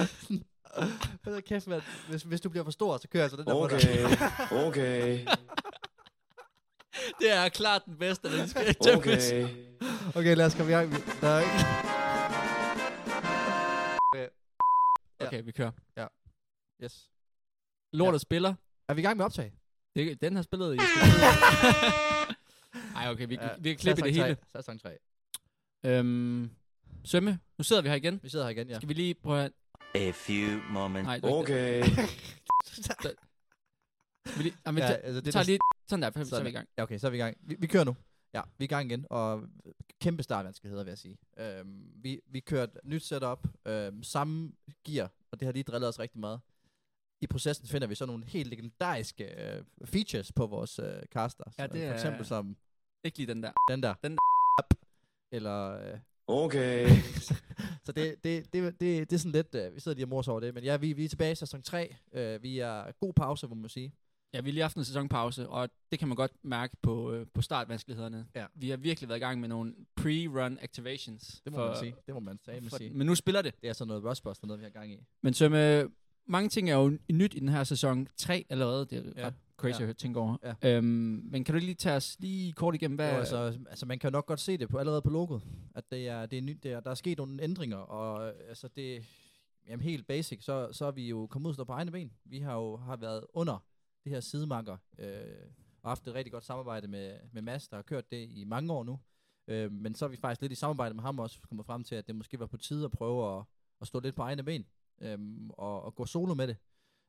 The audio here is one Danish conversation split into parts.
Hold da kæft, mand. Hvis, hvis du bliver for stor, så kører jeg så den der på dig. Okay, okay, Det er klart den bedste, den skal okay. Okay, lad os komme i gang. Vi- Der er ikke... Ja. Okay, vi kører. Yes. Lortet spiller. Er vi i gang med optag? Det, den har spillet i... Ej, okay, vi, Ja, vi kan klippe det hele. tre. Sæson 3. Øhm, Sømme, nu sidder vi her igen. Vi sidder her igen, ja. Skal vi lige prøve at... A few moments Nej, er Okay, vi lige... Jamen, Ja, ja, altså, det det tager der- lige... Sådan der, så er Sådan. vi i gang. Ja, okay, så er vi i gang. Vi, vi kører nu. Ja, vi er i gang igen, og kæmpe startvanskeligheder, vil jeg sige. Øhm, vi, vi kørte nyt setup, øhm, samme gear, og det har lige drillet os rigtig meget. I processen finder vi så nogle helt legendariske øh, features på vores øh, caster. Ja, det for er- eksempel som Ikke lige den der. den der. Den eller... Øh, okay, så det, det, det, det, det er sådan lidt, øh, vi sidder lige og mors over det, men ja, vi, vi er tilbage i sæson 3. Øh, vi er god pause, må man sige. Ja, vi har lige haft en sæsonpause, og det kan man godt mærke på, øh, på startvanskelighederne. Ja. Vi har virkelig været i gang med nogle pre-run activations. Det må man sige. Det må man sige. For, sige. men nu spiller det. Det er sådan noget Rustbuster, noget vi har gang i. Men som øh, mange ting er jo nyt i den her sæson 3 allerede. Det er Ja. ret crazy Ja. at tænke over. Ja. Øhm, men kan du lige tage os lige kort igennem, hvad... Jo, altså, altså, man kan jo nok godt se det på allerede på logoet, at det er, det er nyt, det er, der er sket nogle ændringer, og øh, altså det, jamen helt basic, så, så er vi jo kommet ud og stå på egne ben. Vi har jo har været under det her sidemarker, øh, og haft et rigtig godt samarbejde med, med Mads, der har kørt det i mange år nu. Øh, men så er vi faktisk lidt i samarbejde med ham også kommet frem til, at det måske var på tide at prøve at, at stå lidt på egne ben, øh, og, og gå solo med det.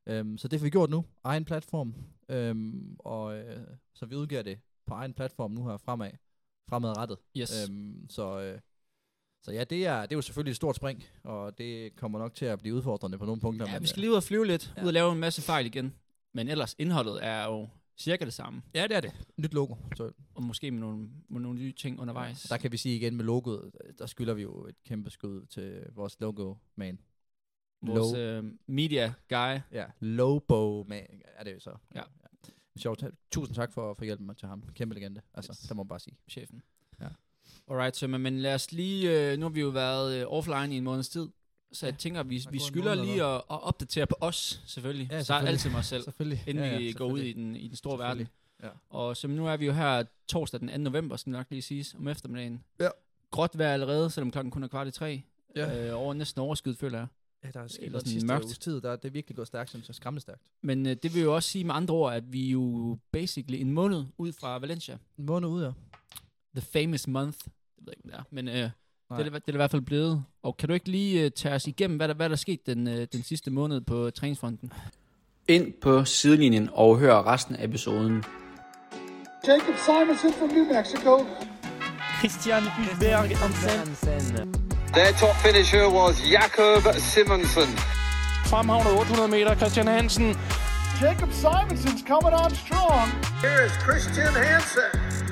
Um, så det har vi gjort nu, egen platform, um, og øh, så vi udgiver det på egen platform nu her fremad, fremadrettet. Yes. Um, så, øh, så ja, det er, det er jo selvfølgelig et stort spring, og det kommer nok til at blive udfordrende på nogle punkter. ja, men, vi skal øh, lige ud og flyve lidt, ja. ud og lave en masse fejl igen. Men ellers, indholdet er jo cirka det samme. Ja, det er det. Nyt logo. Så, Og måske med nogle, med nogle nye ting undervejs. der kan vi sige igen med logoet, der skylder vi jo et kæmpe skud til vores logo-man. Vores øh, media guy. Ja, Lobo-man er det jo så. Ja. Sjovt. Tusind tak for, for hjælpen til ham. Kæmpe legende. Altså, Yes. det må man bare sige. chefen. Ja. Alright, så men lad os lige, øh, nu har vi jo været øh, offline i en måneds tid, så jeg Ja, tænker, vi, vi skylder lige at, at opdatere på os, selvfølgelig. Ja, så selvfølgelig. altid mig selv, Selvfølgelig. inden Ja, ja, vi går ud i den, i den store verden. Selvfølgelig. Og så nu er vi jo her torsdag den 2. november, skal nok lige siges, om eftermiddagen. Ja. Gråt vejr allerede, selvom klokken kun er kvart i tre. Ja. Øh, over næsten overskyet, føler jeg. Ja, der er sket noget sidste mørkt. tid, der, det er virkelig gået stærkt, synes jeg. Skræmmende stærkt. Men øh, det vil jo også sige med andre ord, at vi er jo basically en måned ud fra Valencia. En måned ud, ja. The famous month. Det ved jeg ikke, hvad det er. Men øh, det, er, det, det er det i hvert fald blevet. Og kan du ikke lige uh, tage os igennem, hvad der, hvad der er sket den, uh, den sidste måned på træningsfronten? Ind på sidelinjen og hør resten af episoden. Jacob Simonson from New Mexico. Christian Hulberg Hansen. Their top finisher was Jakob Simonsen. Fremhavnet 800 meter, Christian Hansen. Jacob Simonson's coming on strong. Here is Christian Hansen.